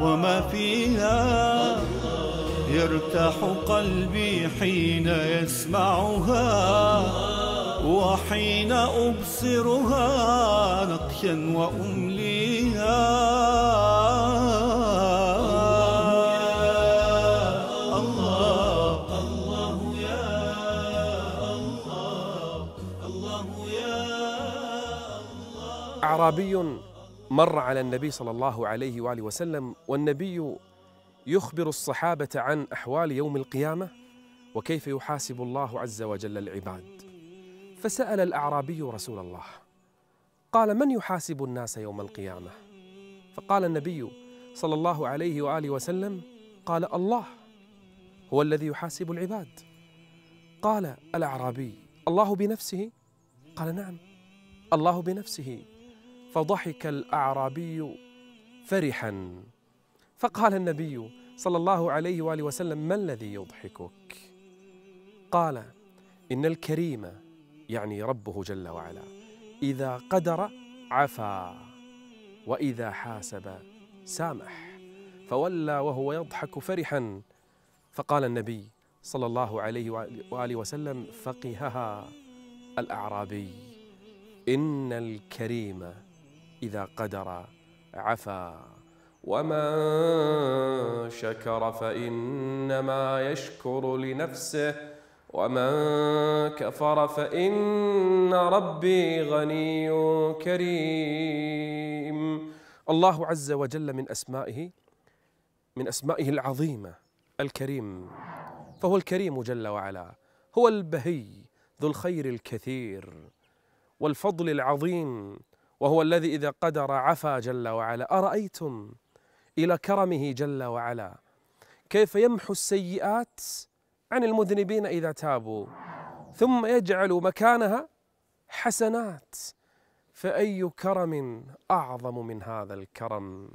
وما فيها. يرتاح قلبي حين يسمعها وحين أبصرها نقشا وأمليها. أعرابي مر على النبي صلى الله عليه وآله وسلم والنبي يخبر الصحابة عن أحوال يوم القيامة وكيف يحاسب الله عز وجل العباد. فسأل الأعرابي رسول الله قال من يحاسب الناس يوم القيامة؟ فقال النبي صلى الله عليه وآله وسلم قال الله هو الذي يحاسب العباد. قال الأعرابي الله بنفسه؟ قال نعم الله بنفسه. فضحك الأعرابي فرحا. فقال النبي صلى الله عليه وآله وسلم ما الذي يضحكك? قال إن الكريم يعني ربه جل وعلا إذا قدر عفا وإذا حاسب سامح فولى وهو يضحك فرحا. فقال النبي صلى الله عليه وآله وسلم فقهها الأعرابي إن الكريم إذا قدر عفا. ومن شكر فإنما يشكر لنفسه ومن كفر فإن ربي غني كريم. الله عز وجل من أسمائه من أسمائه العظيمة الكريم. فهو الكريم جل وعلا هو البهي ذو الخير الكثير والفضل العظيم وهو الذي إذا قدر عفا جل وعلا. أرأيتم إلى كرمه جل وعلا؟ كيف يمحو السيئات عن المذنبين إذا تابوا؟ ثم يجعل مكانها حسنات. فأي كرم أعظم من هذا الكرم؟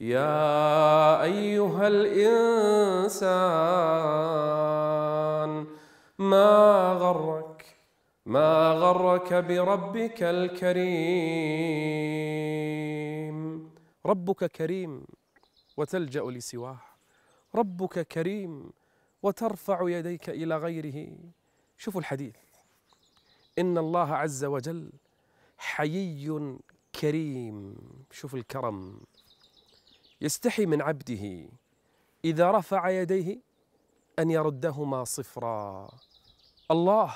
يا أيها الإنسان ما غرك؟ ما غرك بربك الكريم. ربك كريم وتلجأ لسواه. ربك كريم وترفع يديك إلى غيره. شوفوا الحديث. إن الله عز وجل حيي كريم. شوف الكرم. يستحي من عبده إذا رفع يديه أن يردهما صفرا. الله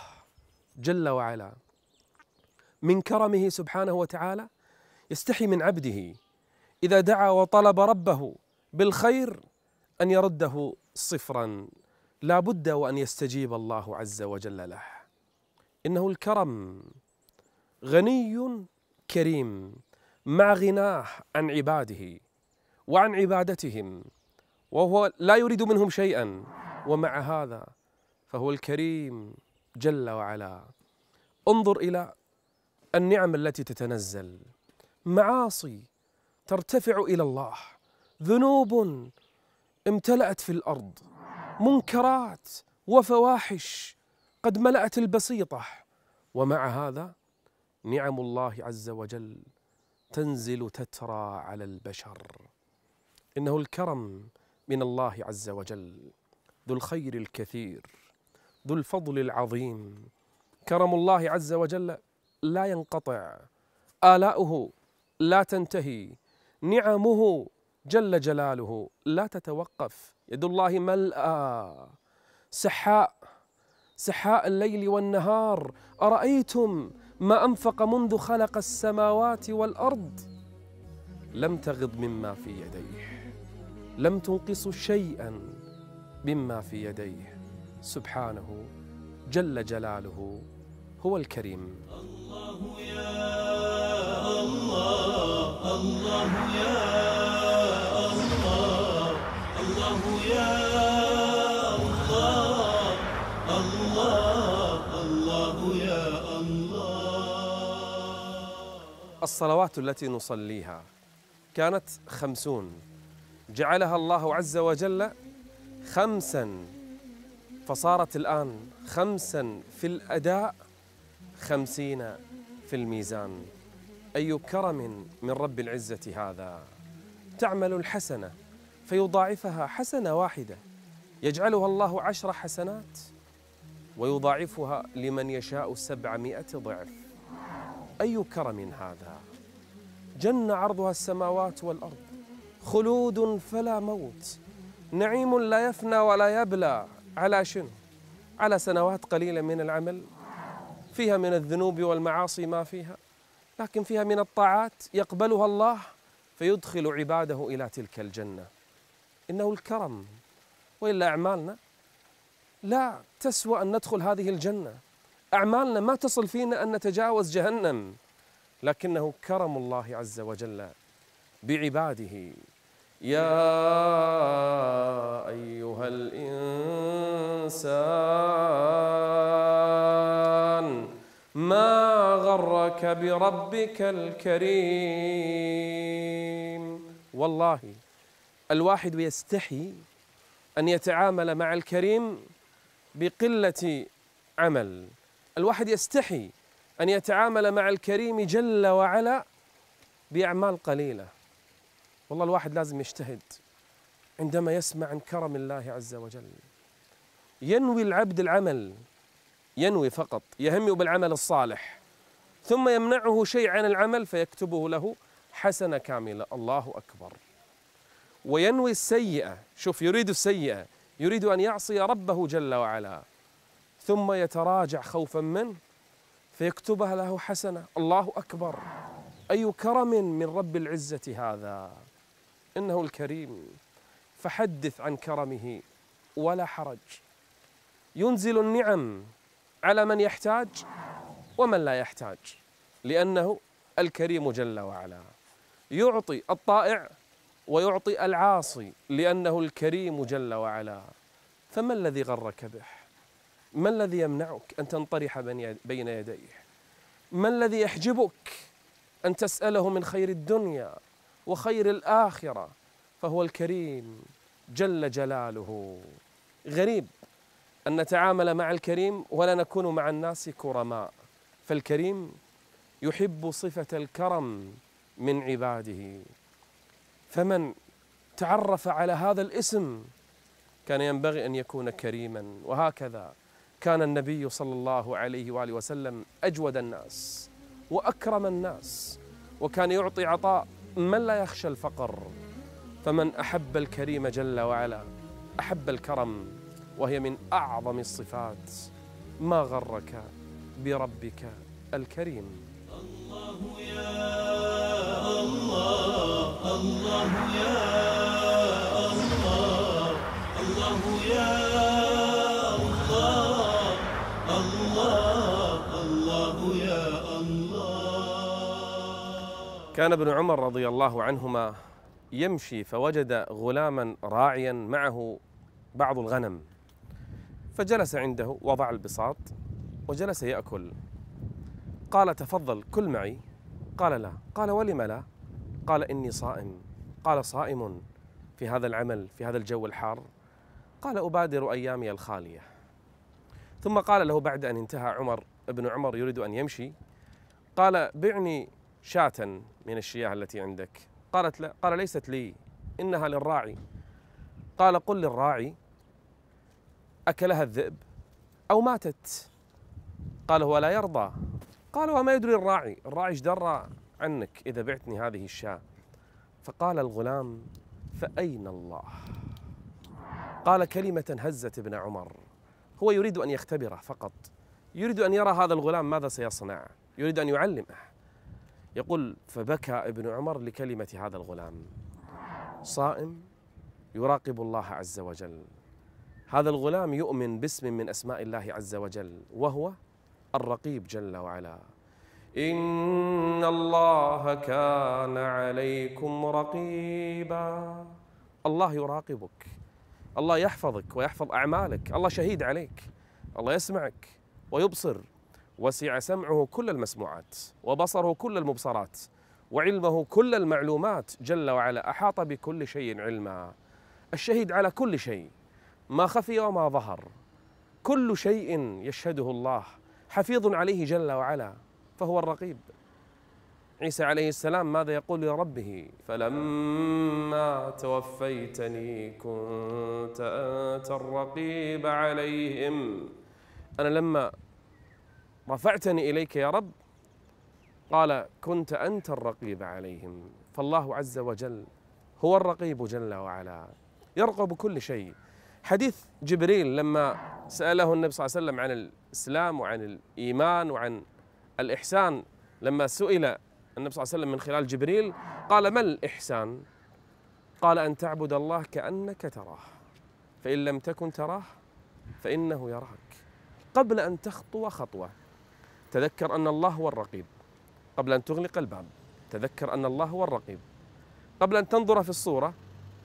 جل وعلا. من كرمه سبحانه وتعالى يستحي من عبده. إذا دعا وطلب ربه بالخير أن يرده صفرا. لا بد وأن يستجيب الله عز وجل له. إنه الكرم غني كريم مع غناه عن عباده وعن عبادتهم وهو لا يريد منهم شيئا. ومع هذا فهو الكريم. جل وعلا. انظر إلى النعم التي تتنزل. معاصي ترتفع إلى الله. ذنوب امتلأت في الأرض. منكرات وفواحش قد ملأت البسيطة. ومع هذا نعم الله عز وجل تنزل تترى على البشر. إنه الكرم من الله عز وجل. ذو الخير الكثير. ذو الفضل العظيم. كرم الله عز وجل لا ينقطع. آلاؤه لا تنتهي. نعمه جل جلاله لا تتوقف. يد الله ملأى سحاء. سحاء الليل والنهار. أرأيتم ما أنفق منذ خلق السماوات والأرض؟ لم تغض مما في يديه. لم تنقص شيئا مما في يديه. سبحانه جل جلاله هو الكريم. الله يا الله الله يا الله الله يا الله الله الله يا الله. الصلوات التي نصليها كانت خمسون. جعلها الله عز وجل خمسا. فصارت الآن خمسا في الأداء خمسين في الميزان. أي كرم من رب العزة هذا. تعمل الحسنة فيضاعفها حسنة واحدة. يجعلها الله عشر حسنات ويضاعفها لمن يشاء سبعمائة ضعف. أي كرم هذا؟ جنة عرضها السماوات والأرض. خلود فلا موت. نعيم لا يفنى ولا يبلى. على شنو؟ على سنوات قليلة من العمل فيها من الذنوب والمعاصي ما فيها لكن فيها من الطاعات يقبلها الله فيدخل عباده إلى تلك الجنة. إنه الكرم. وإلا أعمالنا لا تسوى أن ندخل هذه الجنة. أعمالنا ما تصل فينا أن نتجاوز جهنم. لكنه كرم الله عز وجل بعباده. يا أيها الإنسان ما غرك بربك الكريم؟ والله الواحد يستحي أن يتعامل مع الكريم بقلة عمل. الواحد يستحي أن يتعامل مع الكريم جل وعلا بأعمال قليلة. والله الواحد لازم يجتهد عندما يسمع عن كرم الله عز وجل. ينوي العبد العمل ينوي فقط يهم بالعمل الصالح ثم يمنعه شيء عن العمل فيكتبه له حسنة كاملة الله أكبر. وينوي السيئة. شوف يريد السيئة. يريد أن يعصي ربه جل وعلا. ثم يتراجع خوفا منه فيكتبها له حسنة. الله أكبر. أي كرم من رب العزة هذا؟ إنه الكريم. فحدث عن كرمه ولا حرج. ينزل النعم على من يحتاج ومن لا يحتاج لأنه الكريم جل وعلا. يعطي الطائع ويعطي العاصي لأنه الكريم جل وعلا. فما الذي غرك به؟ ما الذي يمنعك أن تنطرح بين يديه؟ ما الذي يحجبك أن تسأله من خير الدنيا؟ وخير الآخرة فهو الكريم جل جلاله. غريب أن نتعامل مع الكريم ولا نكون مع الناس كرماء فالكريم يحب صفة الكرم من عباده. فمن تعرف على هذا الاسم كان ينبغي أن يكون كريما وهكذا كان النبي صلى الله عليه وآله وسلم أجود الناس وأكرم الناس وكان يعطي عطاء من لا يخشى الفقر؟ فمن أحب الكريم جل وعلا أحب الكرم وهي من أعظم الصفات. ما غرك بربك الكريم؟ الله يا الله الله يا كان ابن عمر رضي الله عنهما يمشي فوجد غلاما راعيا معه بعض الغنم فجلس عنده وضع البساط وجلس يأكل. قال تفضل كل معي. قال لا. قال ولم لا؟ قال إني صائم. قال صائم في هذا العمل في هذا الجو الحار. قال أبادر أيامي الخالية. ثم قال له بعد أن انتهى عمر ابن عمر يريد أن يمشي قال بعني شاة. من الشياه التي عندك؟ قالت لا قال ليست لي إنها للراعي. قال قل للراعي أكلها الذئب أو ماتت؟ قال هو لا يرضى. قال وما يدري الراعي الراعي إيش درى عنك إذا بعتني هذه الشاة؟ فقال الغلام فأين الله؟ قال كلمة هزت ابن عمر هو يريد أن يختبره فقط. يريد أن يرى هذا الغلام ماذا سيصنع؟ يريد أن يعلمه. يقول فبكى ابن عمر لكلمة هذا الغلام. صائم يراقب الله عز وجل. هذا الغلام يؤمن باسم من أسماء الله عز وجل وهو الرقيب جل وعلا. إن الله كان عليكم رقيبا. الله يراقبك الله يحفظك ويحفظ أعمالك الله شهيد عليك الله يسمعك ويبصر. وسع سمعه كل المسموعات وبصره كل المبصرات وعلمه كل المعلومات جل وعلا أحاط بكل شيء علما. الشهيد على كل شيء ما خفي وما ظهر. كل شيء يشهده الله حفيظ عليه جل وعلا فهو الرقيب. عيسى عليه السلام ماذا يقول لربه؟ فلما توفيتني كنت أنت الرقيب عليهم. أنا لما رفعتني إليك يا رب. قال كنت أنت الرقيب عليهم. فالله عز وجل هو الرقيب جل وعلا يرقب كل شيء. حديث جبريل لما سأله النبي صلى الله عليه وسلم عن الإسلام وعن الإيمان وعن الإحسان لما سئل النبي صلى الله عليه وسلم من خلال جبريل قال ما الإحسان؟ قال أن تعبد الله كأنك تراه فإن لم تكن تراه فإنه يراك. قبل أن تخطو خطوة. تذكر أن الله هو الرقيب. قبل أن تغلق الباب تذكر أن الله هو الرقيب. قبل أن تنظر في الصورة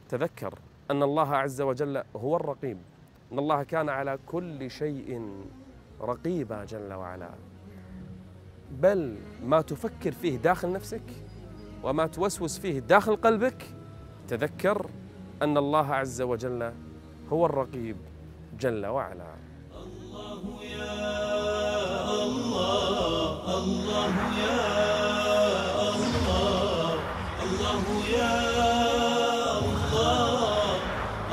تذكر أن الله عز وجل هو الرقيب. أن الله كان على كل شيء رقيبا جل وعلا. بل ما تفكر فيه داخل نفسك وما توسوس فيه داخل قلبك تذكر أن الله عز وجل هو الرقيب جل وعلا. الله يا الله يا الله الله يا الله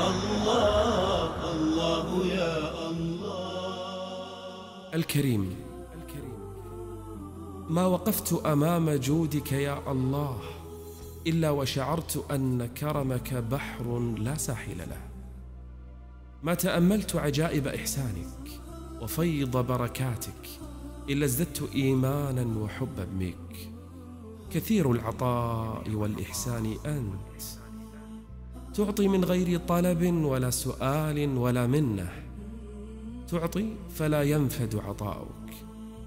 الله الله يا الله. الكريم ما وقفت أمام جودك يا الله إلا وشعرت أن كرمك بحر لا ساحل له. ما تأملت عجائب إحسانك وفيض بركاتك الا ازددت إيمانا وحبا بك كثير العطاء والإحسان أنت. تعطي من غير طلب ولا سؤال ولا منة. تعطي فلا ينفد عطاؤك.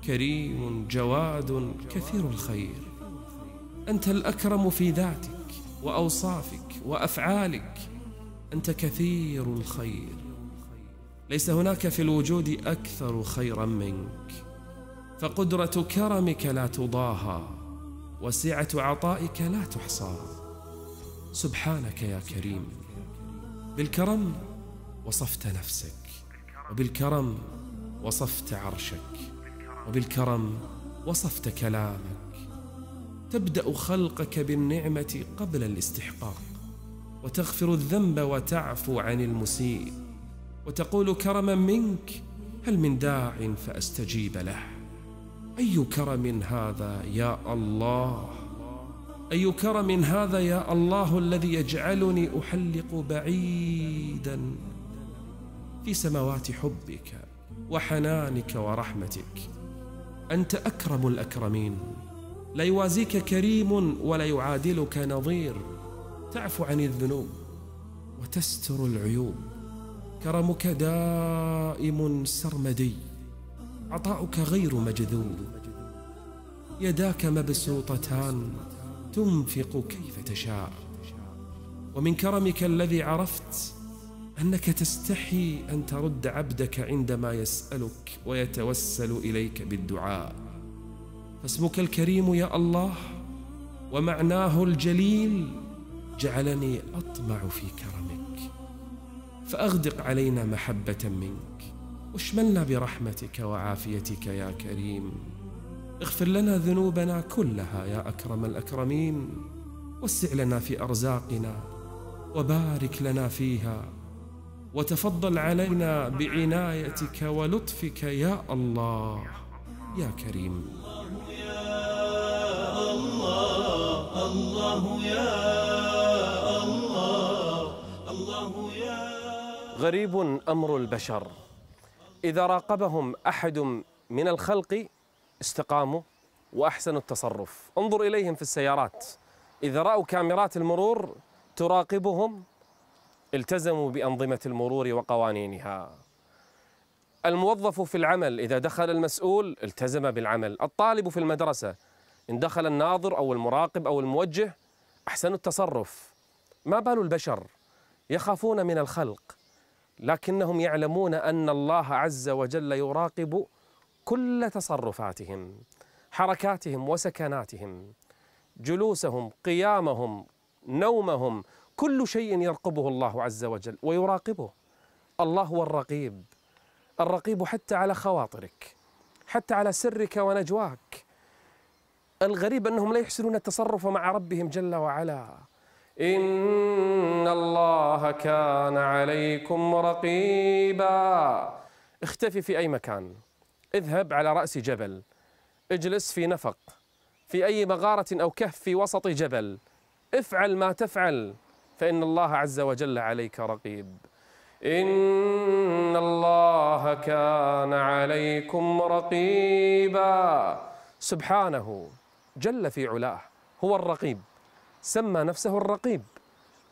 كريم جواد كثير الخير. أنت الأكرم في ذاتك وأوصافك وأفعالك. أنت كثير الخير. ليس هناك في الوجود أكثر خيرا منك. فقدرة كرمك لا تضاهى وسعة عطائك لا تحصى. سبحانك يا كريم بالكرم وصفت نفسك وبالكرم وصفت عرشك وبالكرم وصفت كلامك. تبدأ خلقك بالنعمة قبل الاستحقاق وتغفر الذنب وتعفو عن المسيء وتقول كرما منك هل من داع فأستجيب له؟ أي كرم هذا يا الله؟ أي كرم هذا يا الله الذي يجعلني أحلق بعيدا في سماوات حبك وحنانك ورحمتك؟ أنت أكرم الأكرمين. لا يوازيك كريم ولا يعادلك نظير. تعفو عن الذنوب وتستر العيوب. كرمك دائم سرمدي. عطاؤك غير مجذوب. يداك مبسوطتان تنفق كيف تشاء. ومن كرمك الذي عرفت أنك تستحي أن ترد عبدك عندما يسألك ويتوسل إليك بالدعاء. فاسمك الكريم يا الله ومعناه الجليل جعلني أطمع في كرمك. فأغدق علينا محبة منك. واشملنا برحمتك وعافيتك يا كريم. اغفر لنا ذنوبنا كلها يا أكرم الأكرمين. وسع لنا في أرزاقنا وبارك لنا فيها. وتفضل علينا بعنايتك ولطفك يا الله يا كريم. الله الله يا الله الله يا غريب أمر البشر. إذا راقبهم أحد من الخلق استقاموا وأحسنوا التصرف. انظر إليهم في السيارات. إذا رأوا كاميرات المرور تراقبهم التزموا بأنظمة المرور وقوانينها. الموظف في العمل إذا دخل المسؤول التزم بالعمل. الطالب في المدرسة إن دخل الناظر أو المراقب أو الموجه أحسنوا التصرف. ما بال البشر يخافون من الخلق؟ لكنهم يعلمون أن الله عز وجل يراقب كل تصرفاتهم حركاتهم وسكناتهم جلوسهم قيامهم نومهم كل شيء يرقبه الله عز وجل ويراقبه. الله هو الرقيب الرقيب حتى على خواطرك حتى على سرك ونجواك. الغريب أنهم لا يحسنون التصرف مع ربهم جل وعلا. ان الله كان عليكم رقيبا. اختفي في أي مكان. اذهب على رأس جبل. اجلس في نفق. في أي مغاره أو كهف في وسط جبل. افعل ما تفعل. فإن الله عز وجل عليك رقيب. ان الله كان عليكم رقيبا. سبحانه جل في علاه. هو الرقيب. سمى نفسه الرقيب.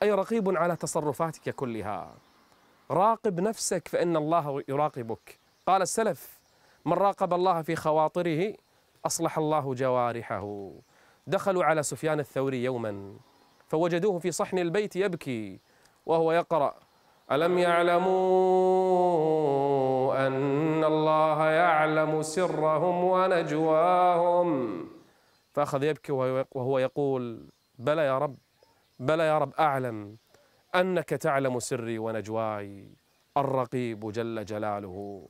أي رقيب على تصرفاتك كلها. راقب نفسك فإن الله يراقبك. قال السلف من راقب الله في خواطره أصلح الله جوارحه. دخلوا على سفيان الثوري يوما فوجدوه في صحن البيت يبكي وهو يقرأ ألم يعلموا أن الله يعلم سرهم ونجواهم؟ فأخذ يبكي وهو يقول بلى يا رب بلى يا رب أعلم أنك تعلم سري ونجواي الرقيب جل جلاله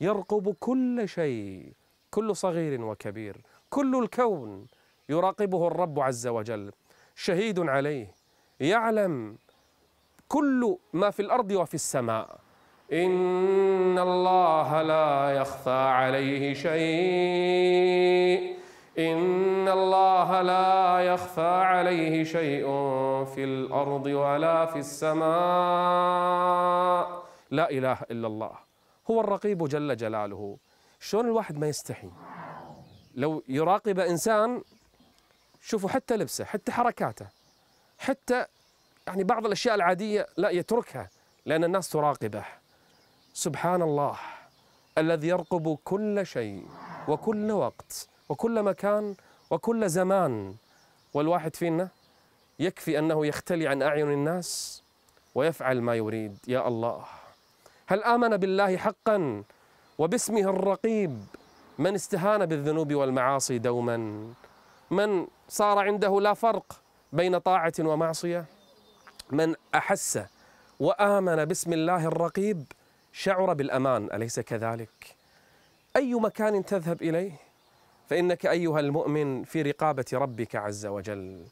يرقب كل شيء كل صغير وكبير كل الكون يراقبه الرب عز وجل شهيد عليه يعلم كل ما في الأرض وفي السماء. إن الله لا يخفى عليه شيء. إن الله لا يخفى عليه شيء في الأرض ولا في السماء. لا إله إلا الله. هو الرقيب جل جلاله. شلون الواحد ما يستحي؟ لو يراقب إنسان شوفوا حتى لبسه حتى حركاته حتى يعني بعض الأشياء العادية لا يتركها لأن الناس تراقبه. سبحان الله الذي يرقب كل شيء وكل وقت. وكل مكان وكل زمان. والواحد فينا يكفي أنه يختلي عن أعين الناس ويفعل ما يريد. يا الله هل آمن بالله حقا وباسمه الرقيب؟ من استهان بالذنوب والمعاصي دوما؟ من صار عنده لا فرق بين طاعة ومعصية؟ من أحس وآمن باسم الله الرقيب شعر بالأمان أليس كذلك؟ أي مكان تذهب إليه؟ فإنك أيها المؤمن في رقابة ربك عز وجل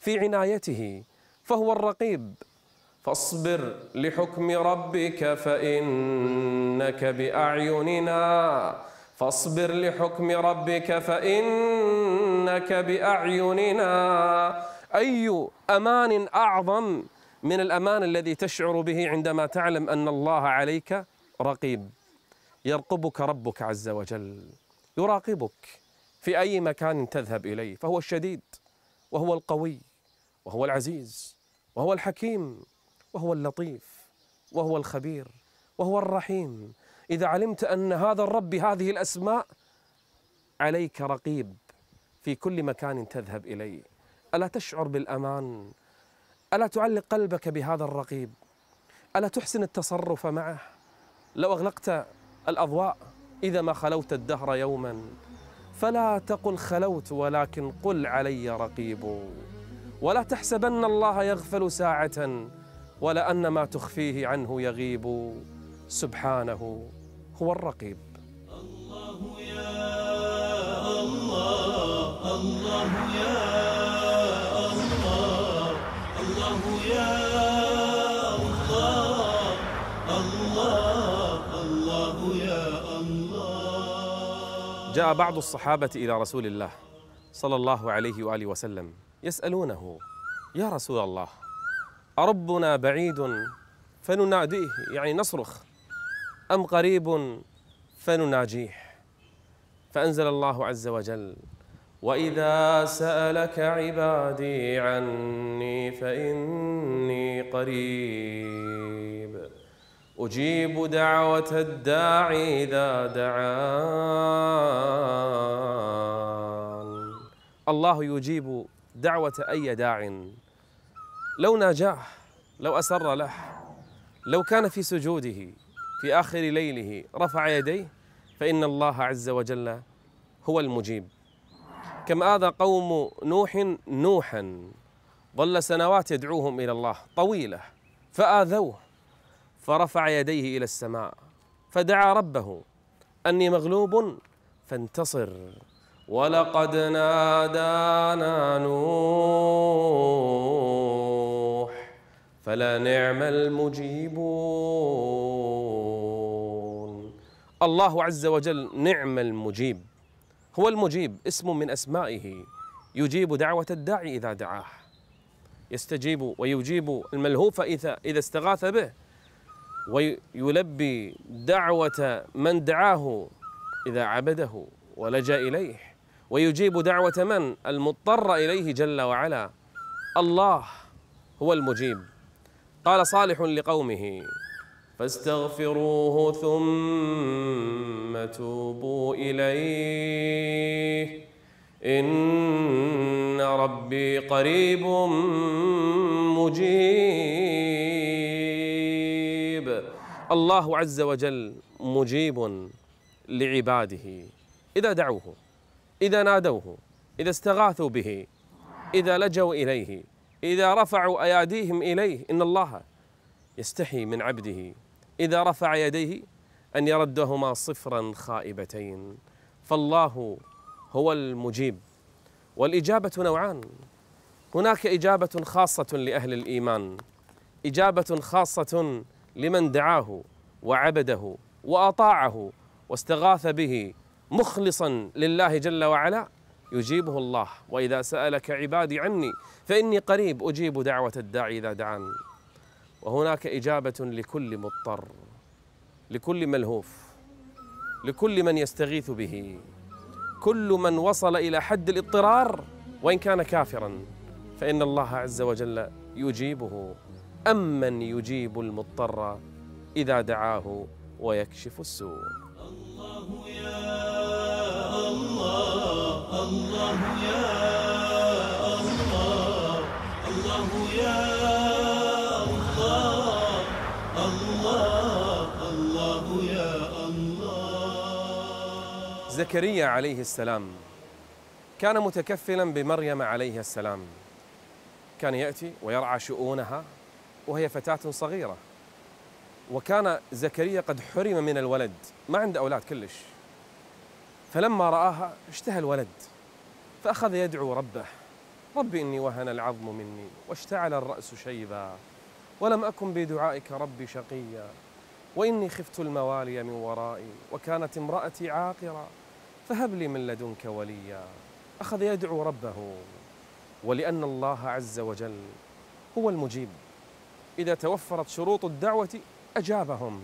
في عنايته فهو الرقيب. فاصبر لحكم ربك فإنك بأعيننا. فاصبر لحكم ربك فإنك بأعيننا. أي أمان أعظم من الأمان الذي تشعر به عندما تعلم أن الله عليك رقيب يرقبك ربك عز وجل يراقبك. في أي مكان تذهب إليه فهو الشديد وهو القوي وهو العزيز وهو الحكيم وهو اللطيف وهو الخبير وهو الرحيم. إذا علمت أن هذا الرب بهذه الأسماء عليك رقيب في كل مكان تذهب إليه. ألا تشعر بالأمان؟ ألا تعلق قلبك بهذا الرقيب؟ ألا تحسن التصرف معه؟ لو أغلقت الأضواء إذا ما خلوت الدهر يوما فلا تقل خلوت ولكن قل علي رقيب. ولا تحسبن الله يغفل ساعة ولا ان ما تخفيه عنه يغيب. سبحانه هو الرقيب. الله يا الله الله يا الله الله يا جاء بعض الصحابة إلى رسول الله صلى الله عليه وآله وسلم يسألونه يا رسول الله أربنا بعيد فنناديه؟ يعني نصرخ أم قريب فنناجيه؟ فأنزل الله عز وجل وإذا سألك عبادي عني فإني قريب. أجيب دعوة الداعي إذا دعان. الله يجيب دعوة أي داع. لو ناجاه لو أسر له لو كان في سجوده في آخر ليله رفع يديه فإن الله عز وجل هو المجيب. كم آذى قوم نوح نوحا ظل سنوات يدعوهم إلى الله طويلة فآذوه. فرفع يديه إلى السماء فدعا ربه أني مغلوب فانتصر. ولقد نادانا نوح فلنعم المجيبون. الله عز وجل نعم المجيب هو المجيب اسم من أسمائه يجيب دعوة الداعي إذا دعاه. يستجيب ويجيب الملهوف اذا إذا استغاث به. ويلبي دعوة من دعاه إذا عبده ولجأ إليه. ويجيب دعوة من؟ المضطر إليه جل وعلا. الله هو المجيب. قال صالح لقومه فاستغفروه ثم توبوا إليه. إن ربي قريب مجيب. الله عز وجل مجيب لعباده. إذا دعوه إذا نادوه إذا استغاثوا به إذا لجوا إليه إذا رفعوا أياديهم إليه. إن الله يستحي من عبده. إذا رفع يديه أن يردهما صفرا خائبتين. فالله هو المجيب. والإجابة نوعان. هناك إجابة خاصة لأهل الإيمان. إجابة خاصة لمن دعاه وعبده وأطاعه واستغاث به مخلصا لله جل وعلا يجيبه الله. وإذا سألك عبادي عني فإني قريب أجيب دعوة الداعي إذا دعان. وهناك إجابة لكل مضطر لكل ملهوف لكل من يستغيث به. كل من وصل إلى حد الاضطرار وإن كان كافرا فإن الله عز وجل يجيبه. امن يجيب المضطر إذا دعاه ويكشف السوء؟ الله يا الله الله يا الله الله يا الله الله الله يا الله. زكريا عليه السلام كان متكفلا بمريم عليه السلام. كان يأتي ويرعى شؤونها وهي فتاة صغيرة. وكان زكريا قد حرم من الولد ما عنده أولاد كلش. فلما رآها اشتهى الولد فأخذ يدعو ربه رب إني وهن العظم مني واشتعل الرأس شيبا ولم أكن بدعائك ربي شقيا وإني خفت الموالي من ورائي وكانت امرأتي عاقرا فهب لي من لدنك وليا. أخذ يدعو ربه ولأن الله عز وجل هو المجيب. إذا توفرت شروط الدعوة أجابهم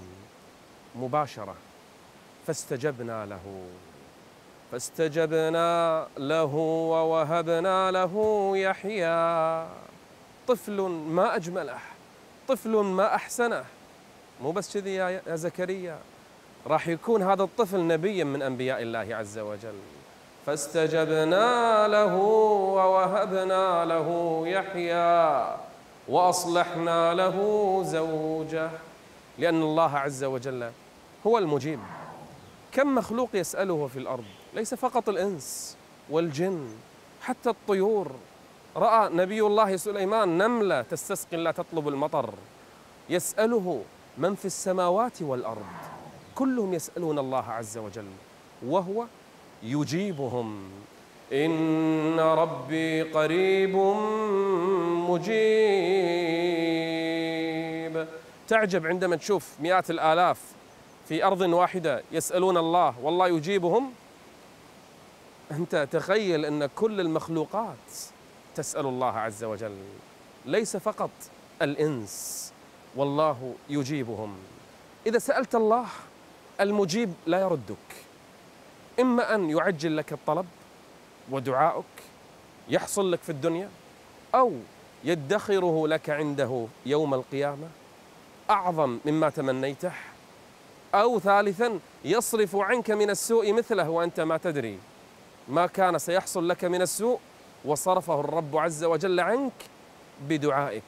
مباشرة. فاستجبنا له. فاستجبنا له ووهبنا له يحيى. طفل ما أجمله طفل ما أحسنه. مو بس كذي يا يا زكريا راح يكون هذا الطفل نبيا من أنبياء الله عز وجل. فاستجبنا له ووهبنا له يحيى. وأصلحنا له زوجه لأن الله عز وجل هو المجيب. كم مخلوق يسأله في الأرض؟ ليس فقط الإنس والجن حتى الطيور. رأى نبي الله سليمان نملة تستسقي لا تطلب المطر. يسأله من في السماوات والأرض؟ كلهم يسألون الله عز وجل وهو يجيبهم. إن ربي قريب مجيب. تعجب عندما تشوف مئات الآلاف في أرض واحدة يسألون الله والله يجيبهم. أنت تخيل أن كل المخلوقات تسأل الله عز وجل. ليس فقط الإنس والله يجيبهم. إذا سألت الله المجيب لا يردك. إما أن يعجل لك الطلب ودعاؤك يحصل لك في الدنيا أو يدخره لك عنده يوم القيامة أعظم مما تمنيته أو ثالثا يصرف عنك من السوء مثله وأنت ما تدري ما كان سيحصل لك من السوء وصرفه الرب عز وجل عنك بدعائك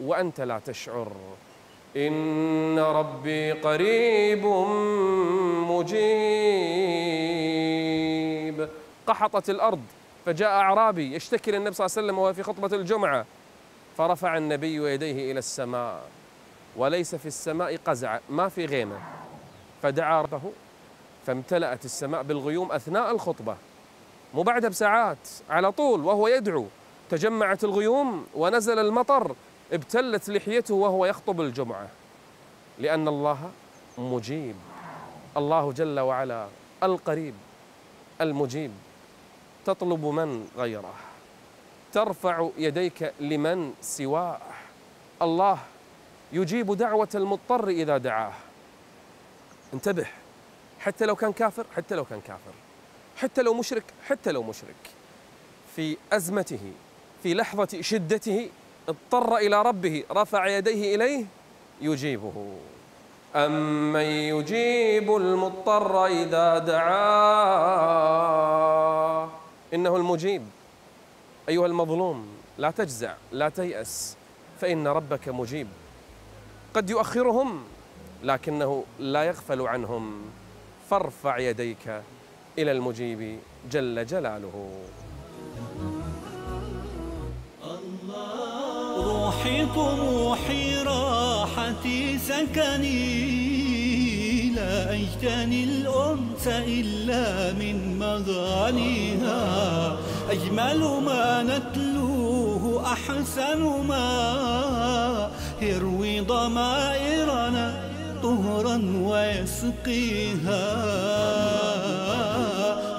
وأنت لا تشعر. إن ربي قريب مجيب. قحطت الأرض فجاء أعرابي يشتكي للنبي صلى الله عليه وسلم وهو في خطبة الجمعة فرفع النبي يديه إلى السماء وليس في السماء قزع ما في غيمة. فدعا ربه فامتلأت السماء بالغيوم أثناء الخطبة مو بعدها بساعات على طول وهو يدعو. تجمعت الغيوم ونزل المطر ابتلت لحيته وهو يخطب الجمعة. لأن الله مجيب الله جل وعلا القريب المجيب. تطلب من غيره. ترفع يديك لمن سواه. الله يجيب دعوة المضطر إذا دعاه. انتبه. حتى لو كان كافر حتى لو كان كافر. حتى لو مشرك حتى لو مشرك. في أزمته في لحظة شدته اضطر إلى ربه رفع يديه إليه يجيبه. أمن يجيب المضطر إذا دعاه؟ إنه المجيب. أيها المظلوم لا تجزع لا تيأس فإن ربك مجيب. قد يؤخرهم لكنه لا يغفل عنهم. فارفع يديك إلى المجيب جل جلاله. روحي طموحي راحتي سكني. لا أجتني الأنس إلا من مغانيها أجمل ما نتلوه أحسن ما يروي ضمائرنا طهرا ويسقيها.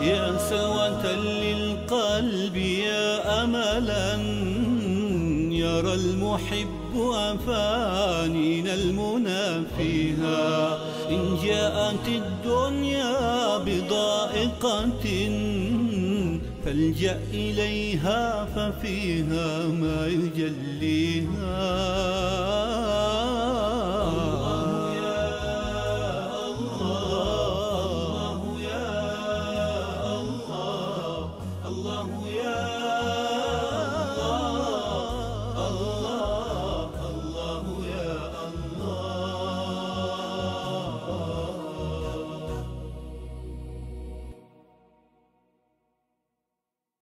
يا سوة للقلب يا أملا يرى المحب أفانينا المنى فيها إن جاءت الدنيا بضائقة فالجأ إليها ففيها ما يجليها.